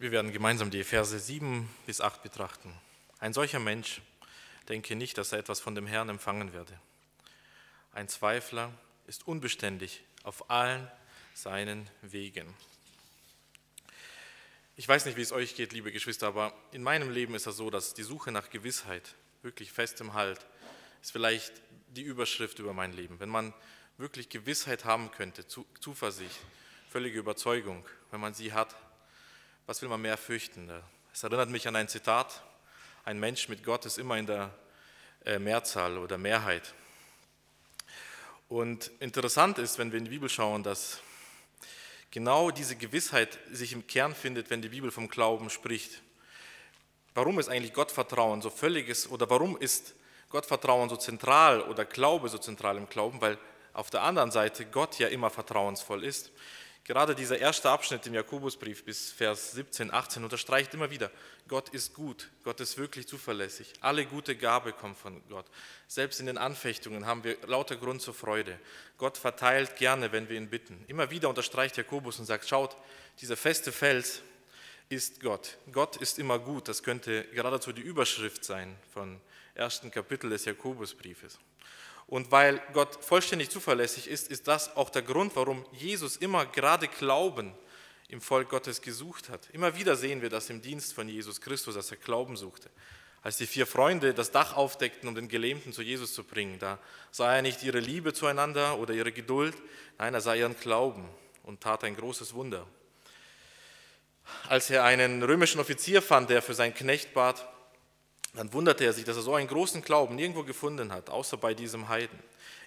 Wir werden gemeinsam die Verse 7 bis 8 betrachten. Ein solcher Mensch denke nicht, dass er etwas von dem Herrn empfangen werde. Ein Zweifler ist unbeständig auf allen seinen Wegen. Ich weiß nicht, wie es euch geht, liebe Geschwister, aber in meinem Leben ist es so, dass die Suche nach Gewissheit, wirklich festem Halt, ist vielleicht die Überschrift über mein Leben. Wenn man wirklich Gewissheit haben könnte, Zuversicht, völlige Überzeugung, wenn man sie hat, was will man mehr fürchten? Es erinnert mich an ein Zitat, ein Mensch mit Gott ist immer in der äh, Mehrzahl oder Mehrheit. Und interessant ist, wenn wir in die Bibel schauen, dass genau diese Gewissheit sich im Kern findet, wenn die Bibel vom Glauben spricht. Warum ist eigentlich Gottvertrauen so völliges oder warum ist Gottvertrauen so zentral oder Glaube so zentral im Glauben? Weil auf der anderen Seite Gott ja immer vertrauensvoll ist. Gerade dieser erste Abschnitt im Jakobusbrief bis Vers 17, 18 unterstreicht immer wieder, Gott ist gut, Gott ist wirklich zuverlässig. Alle gute Gabe kommt von Gott. Selbst in den Anfechtungen haben wir lauter Grund zur Freude. Gott verteilt gerne, wenn wir ihn bitten. Immer wieder unterstreicht Jakobus und sagt, schaut, dieser feste Fels ist Gott. Gott ist immer gut. Das könnte geradezu die Überschrift sein von ersten Kapitel des Jakobusbriefes. Und weil Gott vollständig zuverlässig ist, ist das auch der Grund, warum Jesus immer gerade Glauben im Volk Gottes gesucht hat. Immer wieder sehen wir das im Dienst von Jesus Christus, dass er Glauben suchte. Als die vier Freunde das Dach aufdeckten, um den Gelähmten zu Jesus zu bringen, da sah er nicht ihre Liebe zueinander oder ihre Geduld, nein, er sah ihren Glauben und tat ein großes Wunder. Als er einen römischen Offizier fand, der für seinen Knecht bat, dann wunderte er sich, dass er so einen großen Glauben nirgendwo gefunden hat, außer bei diesem Heiden.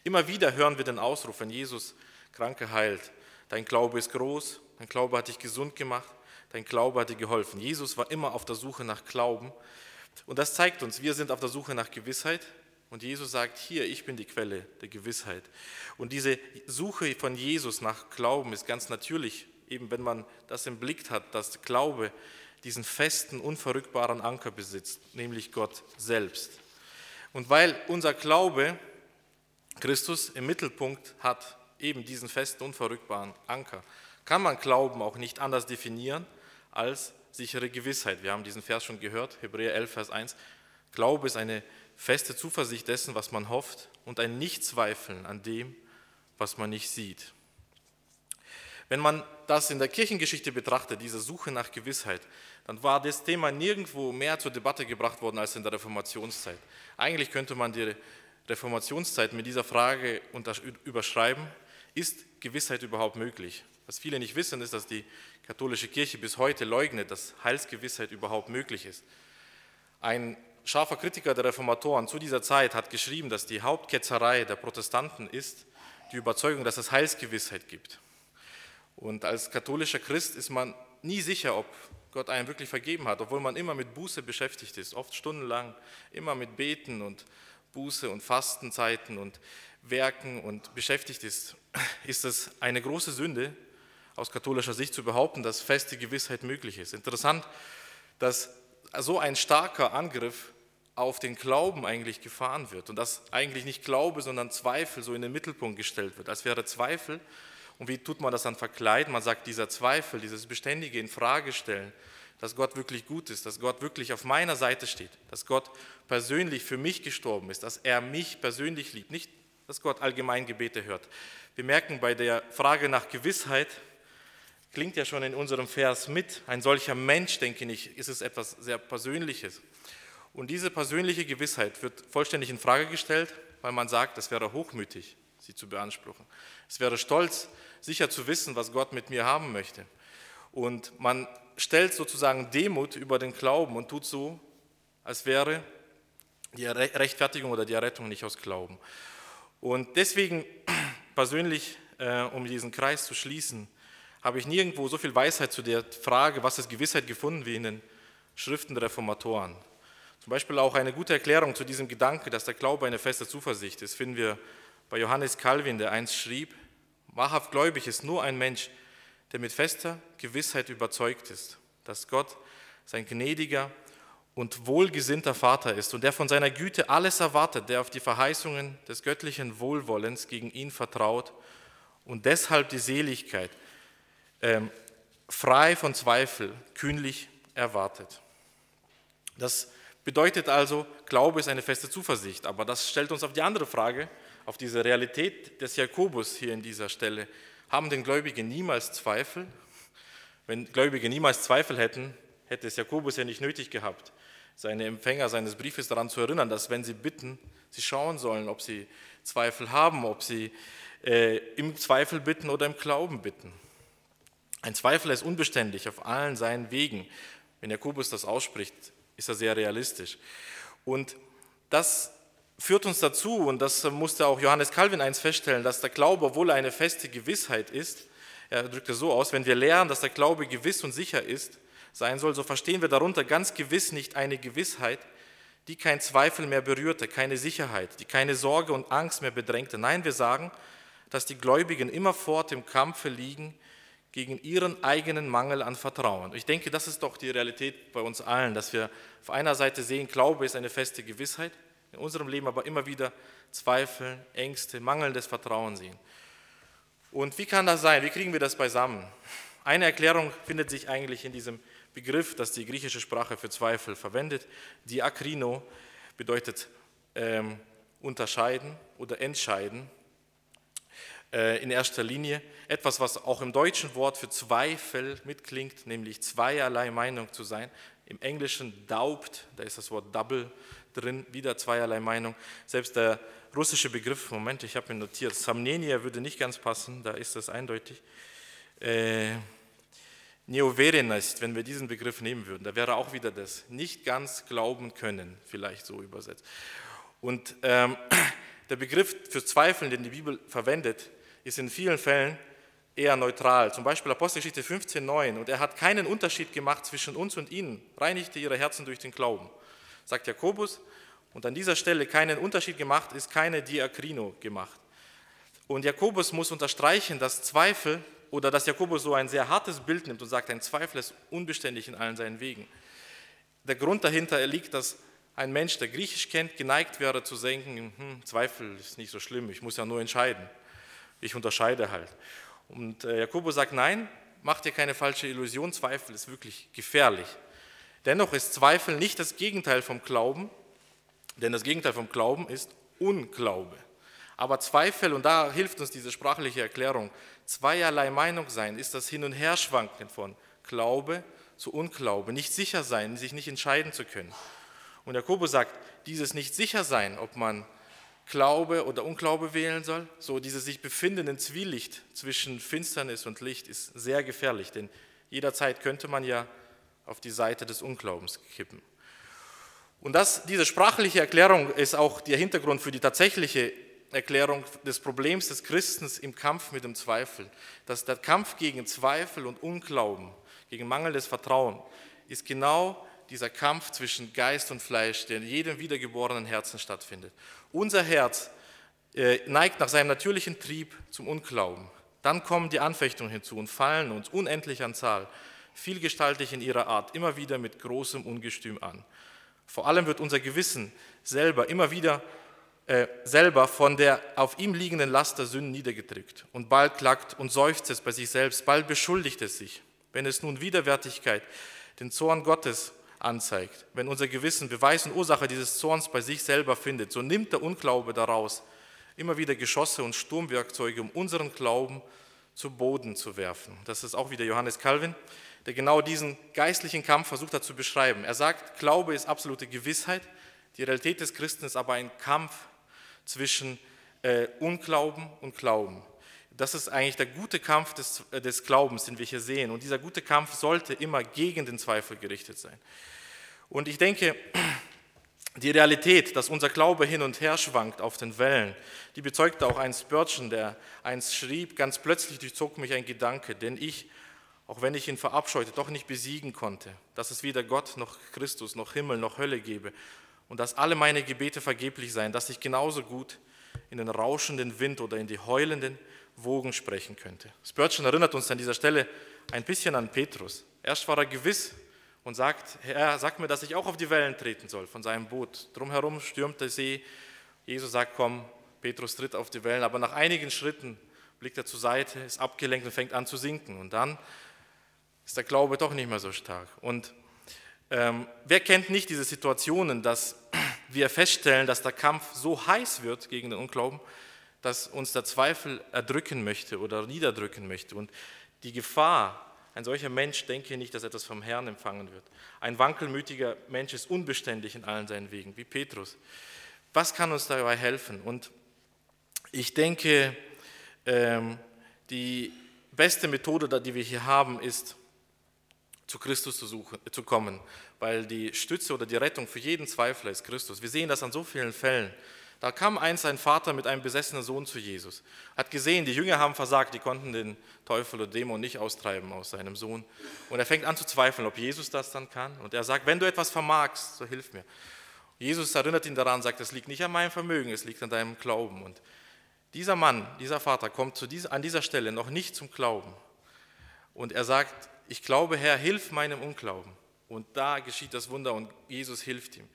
Immer wieder hören wir den Ausruf, wenn Jesus Kranke heilt. Dein Glaube ist groß, dein Glaube hat dich gesund gemacht, dein Glaube hat dir geholfen. Jesus war immer auf der Suche nach Glauben. Und das zeigt uns, wir sind auf der Suche nach Gewissheit. Und Jesus sagt, hier, ich bin die Quelle der Gewissheit. Und diese Suche von Jesus nach Glauben ist ganz natürlich, eben wenn man das im Blick hat, dass Glaube diesen festen, unverrückbaren Anker besitzt, nämlich Gott selbst. Und weil unser Glaube Christus im Mittelpunkt hat, eben diesen festen, unverrückbaren Anker, kann man Glauben auch nicht anders definieren als sichere Gewissheit. Wir haben diesen Vers schon gehört, Hebräer 11, Vers 1. Glaube ist eine feste Zuversicht dessen, was man hofft und ein Nichtzweifeln an dem, was man nicht sieht. Wenn man das in der Kirchengeschichte betrachtet, diese Suche nach Gewissheit, dann war das Thema nirgendwo mehr zur Debatte gebracht worden als in der Reformationszeit. Eigentlich könnte man die Reformationszeit mit dieser Frage überschreiben, ist Gewissheit überhaupt möglich? Was viele nicht wissen, ist, dass die katholische Kirche bis heute leugnet, dass Heilsgewissheit überhaupt möglich ist. Ein scharfer Kritiker der Reformatoren zu dieser Zeit hat geschrieben, dass die Hauptketzerei der Protestanten ist die Überzeugung, dass es Heilsgewissheit gibt. Und als katholischer Christ ist man nie sicher, ob Gott einem wirklich vergeben hat, obwohl man immer mit Buße beschäftigt ist, oft stundenlang, immer mit Beten und Buße und Fastenzeiten und Werken und beschäftigt ist, ist es eine große Sünde, aus katholischer Sicht zu behaupten, dass feste Gewissheit möglich ist. Interessant, dass so ein starker Angriff auf den Glauben eigentlich gefahren wird und dass eigentlich nicht Glaube, sondern Zweifel so in den Mittelpunkt gestellt wird, als wäre Zweifel und wie tut man das dann verkleiden? Man sagt, dieser Zweifel, dieses beständige Infragestellen, dass Gott wirklich gut ist, dass Gott wirklich auf meiner Seite steht, dass Gott persönlich für mich gestorben ist, dass er mich persönlich liebt, nicht, dass Gott allgemein Gebete hört. Wir merken bei der Frage nach Gewissheit, klingt ja schon in unserem Vers mit, ein solcher Mensch, denke ich, ist es etwas sehr Persönliches. Und diese persönliche Gewissheit wird vollständig in Frage gestellt, weil man sagt, es wäre hochmütig, sie zu beanspruchen. Es wäre stolz, sicher zu wissen, was Gott mit mir haben möchte. Und man stellt sozusagen Demut über den Glauben und tut so, als wäre die Rechtfertigung oder die Errettung nicht aus Glauben. Und deswegen persönlich, äh, um diesen Kreis zu schließen, habe ich nirgendwo so viel Weisheit zu der Frage, was ist Gewissheit, gefunden wie in den Schriften der Reformatoren. Zum Beispiel auch eine gute Erklärung zu diesem Gedanke, dass der Glaube eine feste Zuversicht ist, finden wir bei Johannes Calvin, der einst schrieb, Wahrhaft gläubig ist nur ein Mensch, der mit fester Gewissheit überzeugt ist, dass Gott sein gnädiger und wohlgesinnter Vater ist und der von seiner Güte alles erwartet, der auf die Verheißungen des göttlichen Wohlwollens gegen ihn vertraut und deshalb die Seligkeit ähm, frei von Zweifel, kühnlich erwartet. Das bedeutet also, Glaube ist eine feste Zuversicht, aber das stellt uns auf die andere Frage, auf diese Realität des Jakobus hier in dieser Stelle. Haben den Gläubigen niemals Zweifel? Wenn Gläubige niemals Zweifel hätten, hätte es Jakobus ja nicht nötig gehabt, seine Empfänger seines Briefes daran zu erinnern, dass wenn sie bitten, sie schauen sollen, ob sie Zweifel haben, ob sie äh, im Zweifel bitten oder im Glauben bitten. Ein Zweifel ist unbeständig auf allen seinen Wegen. Wenn Jakobus das ausspricht, ist er sehr realistisch. Und das führt uns dazu, und das musste auch Johannes Calvin eins feststellen, dass der Glaube, obwohl er eine feste Gewissheit ist, er drückt es so aus, wenn wir lernen, dass der Glaube gewiss und sicher ist, sein soll, so verstehen wir darunter ganz gewiss nicht eine Gewissheit, die kein Zweifel mehr berührte, keine Sicherheit, die keine Sorge und Angst mehr bedrängte. Nein, wir sagen, dass die Gläubigen immerfort im Kampfe liegen gegen ihren eigenen Mangel an Vertrauen. Ich denke, das ist doch die Realität bei uns allen, dass wir auf einer Seite sehen, Glaube ist eine feste Gewissheit, in unserem Leben aber immer wieder Zweifel, Ängste, mangelndes Vertrauen sehen. Und wie kann das sein? Wie kriegen wir das beisammen? Eine Erklärung findet sich eigentlich in diesem Begriff, das die griechische Sprache für Zweifel verwendet. Diakrino bedeutet ähm, unterscheiden oder entscheiden äh, in erster Linie. Etwas, was auch im deutschen Wort für Zweifel mitklingt, nämlich zweierlei Meinung zu sein. Im Englischen daubt, da ist das Wort double drin, wieder zweierlei Meinung. Selbst der russische Begriff, Moment, ich habe mir notiert, Samnenia würde nicht ganz passen, da ist das eindeutig. Äh, Neoverenes, wenn wir diesen Begriff nehmen würden, da wäre auch wieder das nicht ganz glauben können, vielleicht so übersetzt. Und ähm, der Begriff für Zweifeln, den die Bibel verwendet, ist in vielen Fällen eher neutral. Zum Beispiel Apostelgeschichte 15,9. Und er hat keinen Unterschied gemacht zwischen uns und ihnen, reinigte ihre Herzen durch den Glauben, sagt Jakobus. Und an dieser Stelle keinen Unterschied gemacht, ist keine Diakrino gemacht. Und Jakobus muss unterstreichen, dass Zweifel oder dass Jakobus so ein sehr hartes Bild nimmt und sagt, ein Zweifel ist unbeständig in allen seinen Wegen. Der Grund dahinter liegt, dass ein Mensch, der Griechisch kennt, geneigt wäre zu denken, hm, Zweifel ist nicht so schlimm, ich muss ja nur entscheiden. Ich unterscheide halt. Und äh, Jakobus sagt, nein, mach dir keine falsche Illusion, Zweifel ist wirklich gefährlich. Dennoch ist Zweifel nicht das Gegenteil vom Glauben, denn das Gegenteil vom Glauben ist Unglaube. Aber Zweifel, und da hilft uns diese sprachliche Erklärung, zweierlei Meinung sein, ist das Hin- und Herschwanken von Glaube zu Unglaube, nicht sicher sein, sich nicht entscheiden zu können. Und Jakobus sagt, dieses nicht sicher sein, ob man Glaube oder Unglaube wählen soll, so dieses sich befindenden Zwielicht zwischen Finsternis und Licht ist sehr gefährlich, denn jederzeit könnte man ja auf die Seite des Unglaubens kippen. Und das, diese sprachliche Erklärung ist auch der Hintergrund für die tatsächliche Erklärung des Problems des Christens im Kampf mit dem Zweifel. Dass der Kampf gegen Zweifel und Unglauben, gegen mangelndes Vertrauen, ist genau dieser Kampf zwischen Geist und Fleisch, der in jedem wiedergeborenen Herzen stattfindet. Unser Herz äh, neigt nach seinem natürlichen Trieb zum Unglauben. Dann kommen die Anfechtungen hinzu und fallen uns unendlich an Zahl, vielgestaltig in ihrer Art, immer wieder mit großem Ungestüm an. Vor allem wird unser Gewissen selber immer wieder äh, selber von der auf ihm liegenden Last der Sünden niedergedrückt. Und bald klagt und seufzt es bei sich selbst, bald beschuldigt es sich. Wenn es nun Widerwärtigkeit, den Zorn Gottes anzeigt, wenn unser Gewissen Beweis und Ursache dieses Zorns bei sich selber findet, so nimmt der Unglaube daraus immer wieder Geschosse und Sturmwerkzeuge, um unseren Glauben zu Boden zu werfen. Das ist auch wieder Johannes Calvin, der genau diesen geistlichen Kampf versucht hat zu beschreiben. Er sagt, Glaube ist absolute Gewissheit, die Realität des Christen ist aber ein Kampf zwischen äh, Unglauben und Glauben. Das ist eigentlich der gute Kampf des, äh, des Glaubens, den wir hier sehen. Und dieser gute Kampf sollte immer gegen den Zweifel gerichtet sein. Und ich denke, die Realität, dass unser Glaube hin und her schwankt auf den Wellen, die bezeugte auch ein Spurgeon, der einst schrieb, ganz plötzlich durchzog mich ein Gedanke, denn ich, auch wenn ich ihn verabscheute, doch nicht besiegen konnte, dass es weder Gott noch Christus noch Himmel noch Hölle gebe und dass alle meine Gebete vergeblich seien, dass ich genauso gut in den rauschenden Wind oder in die heulenden Wogen sprechen könnte. Spurgeon erinnert uns an dieser Stelle ein bisschen an Petrus. Erst war er gewiss und sagt, Herr, sag mir, dass ich auch auf die Wellen treten soll von seinem Boot. Drumherum stürmt der See. Jesus sagt, komm, Petrus tritt auf die Wellen, aber nach einigen Schritten blickt er zur Seite, ist abgelenkt und fängt an zu sinken. Und dann ist der Glaube doch nicht mehr so stark. Und ähm, wer kennt nicht diese Situationen, dass wir feststellen, dass der Kampf so heiß wird gegen den Unglauben, dass uns der Zweifel erdrücken möchte oder niederdrücken möchte. Und die Gefahr, ein solcher Mensch denke nicht, dass etwas vom Herrn empfangen wird. Ein wankelmütiger Mensch ist unbeständig in allen seinen Wegen, wie Petrus. Was kann uns dabei helfen? Und ich denke, ähm, die beste Methode, die wir hier haben, ist, zu Christus zu, suchen, zu kommen, weil die Stütze oder die Rettung für jeden Zweifler ist Christus. Wir sehen das an so vielen Fällen. Da kam einst ein Vater mit einem besessenen Sohn zu Jesus, hat gesehen, die Jünger haben versagt, die konnten den Teufel oder Dämon nicht austreiben aus seinem Sohn. Und er fängt an zu zweifeln, ob Jesus das dann kann. Und er sagt, wenn du etwas vermagst, so hilf mir. Jesus erinnert ihn daran, sagt, es liegt nicht an meinem Vermögen, es liegt an deinem Glauben. Und dieser Mann, dieser Vater kommt dieser, an dieser Stelle noch nicht zum Glauben. Und er sagt, ich glaube, Herr, hilf meinem Unglauben. Und da geschieht das Wunder und Jesus hilft ihm.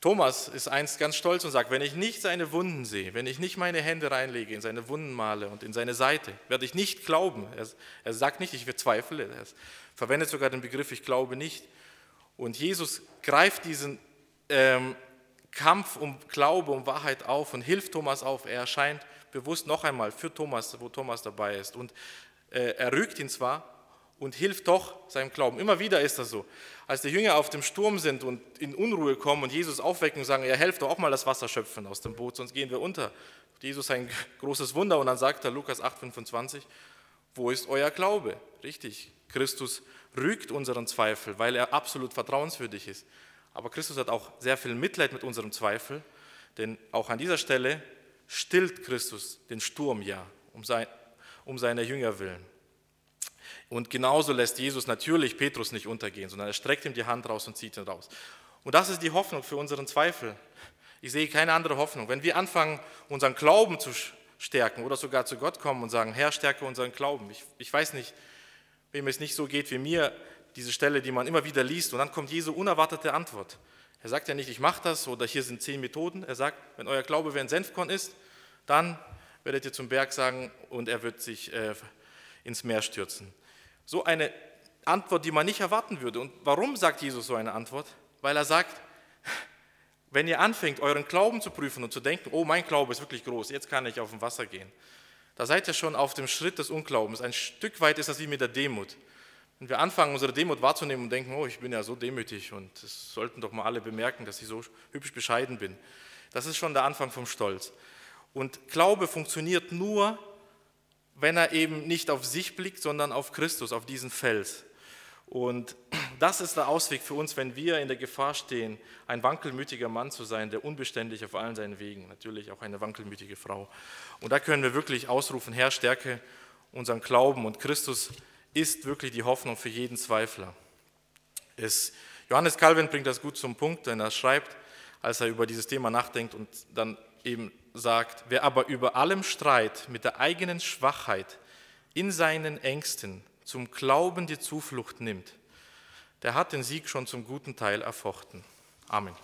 Thomas ist einst ganz stolz und sagt, wenn ich nicht seine Wunden sehe, wenn ich nicht meine Hände reinlege in seine Wunden male und in seine Seite, werde ich nicht glauben. Er, er sagt nicht, ich bezweifle, er verwendet sogar den Begriff, ich glaube nicht. Und Jesus greift diesen ähm, Kampf um Glaube, um Wahrheit auf und hilft Thomas auf. Er erscheint bewusst noch einmal für Thomas, wo Thomas dabei ist. Und äh, er rügt ihn zwar, und hilft doch seinem Glauben. Immer wieder ist das so. Als die Jünger auf dem Sturm sind und in Unruhe kommen und Jesus aufwecken und sagen, ja, helft doch auch mal das Wasser schöpfen aus dem Boot, sonst gehen wir unter. Jesus ein großes Wunder und dann sagt er Lukas 8,25, wo ist euer Glaube? Richtig, Christus rügt unseren Zweifel, weil er absolut vertrauenswürdig ist. Aber Christus hat auch sehr viel Mitleid mit unserem Zweifel, denn auch an dieser Stelle stillt Christus den Sturm ja, um, sein, um seiner Jünger willen. Und genauso lässt Jesus natürlich Petrus nicht untergehen, sondern er streckt ihm die Hand raus und zieht ihn raus. Und das ist die Hoffnung für unseren Zweifel. Ich sehe keine andere Hoffnung. Wenn wir anfangen, unseren Glauben zu stärken oder sogar zu Gott kommen und sagen, Herr, stärke unseren Glauben. Ich, ich weiß nicht, wem es nicht so geht wie mir, diese Stelle, die man immer wieder liest. Und dann kommt Jesu unerwartete Antwort. Er sagt ja nicht, ich mache das oder hier sind zehn Methoden. Er sagt, wenn euer Glaube wie ein Senfkorn ist, dann werdet ihr zum Berg sagen und er wird sich äh, ins Meer stürzen. So eine Antwort, die man nicht erwarten würde. Und warum sagt Jesus so eine Antwort? Weil er sagt, wenn ihr anfängt, euren Glauben zu prüfen und zu denken, oh, mein Glaube ist wirklich groß, jetzt kann ich auf dem Wasser gehen, da seid ihr schon auf dem Schritt des Unglaubens. Ein Stück weit ist das wie mit der Demut. Wenn wir anfangen, unsere Demut wahrzunehmen und denken, oh, ich bin ja so demütig und es sollten doch mal alle bemerken, dass ich so hübsch bescheiden bin. Das ist schon der Anfang vom Stolz. Und Glaube funktioniert nur, wenn er eben nicht auf sich blickt, sondern auf Christus, auf diesen Fels. Und das ist der Ausweg für uns, wenn wir in der Gefahr stehen, ein wankelmütiger Mann zu sein, der unbeständig auf allen seinen Wegen, natürlich auch eine wankelmütige Frau. Und da können wir wirklich ausrufen, Herr, stärke unseren Glauben. Und Christus ist wirklich die Hoffnung für jeden Zweifler. Es, Johannes Calvin bringt das gut zum Punkt, denn er schreibt, als er über dieses Thema nachdenkt und dann eben sagt, wer aber über allem Streit mit der eigenen Schwachheit in seinen Ängsten zum Glauben die Zuflucht nimmt, der hat den Sieg schon zum guten Teil erfochten. Amen.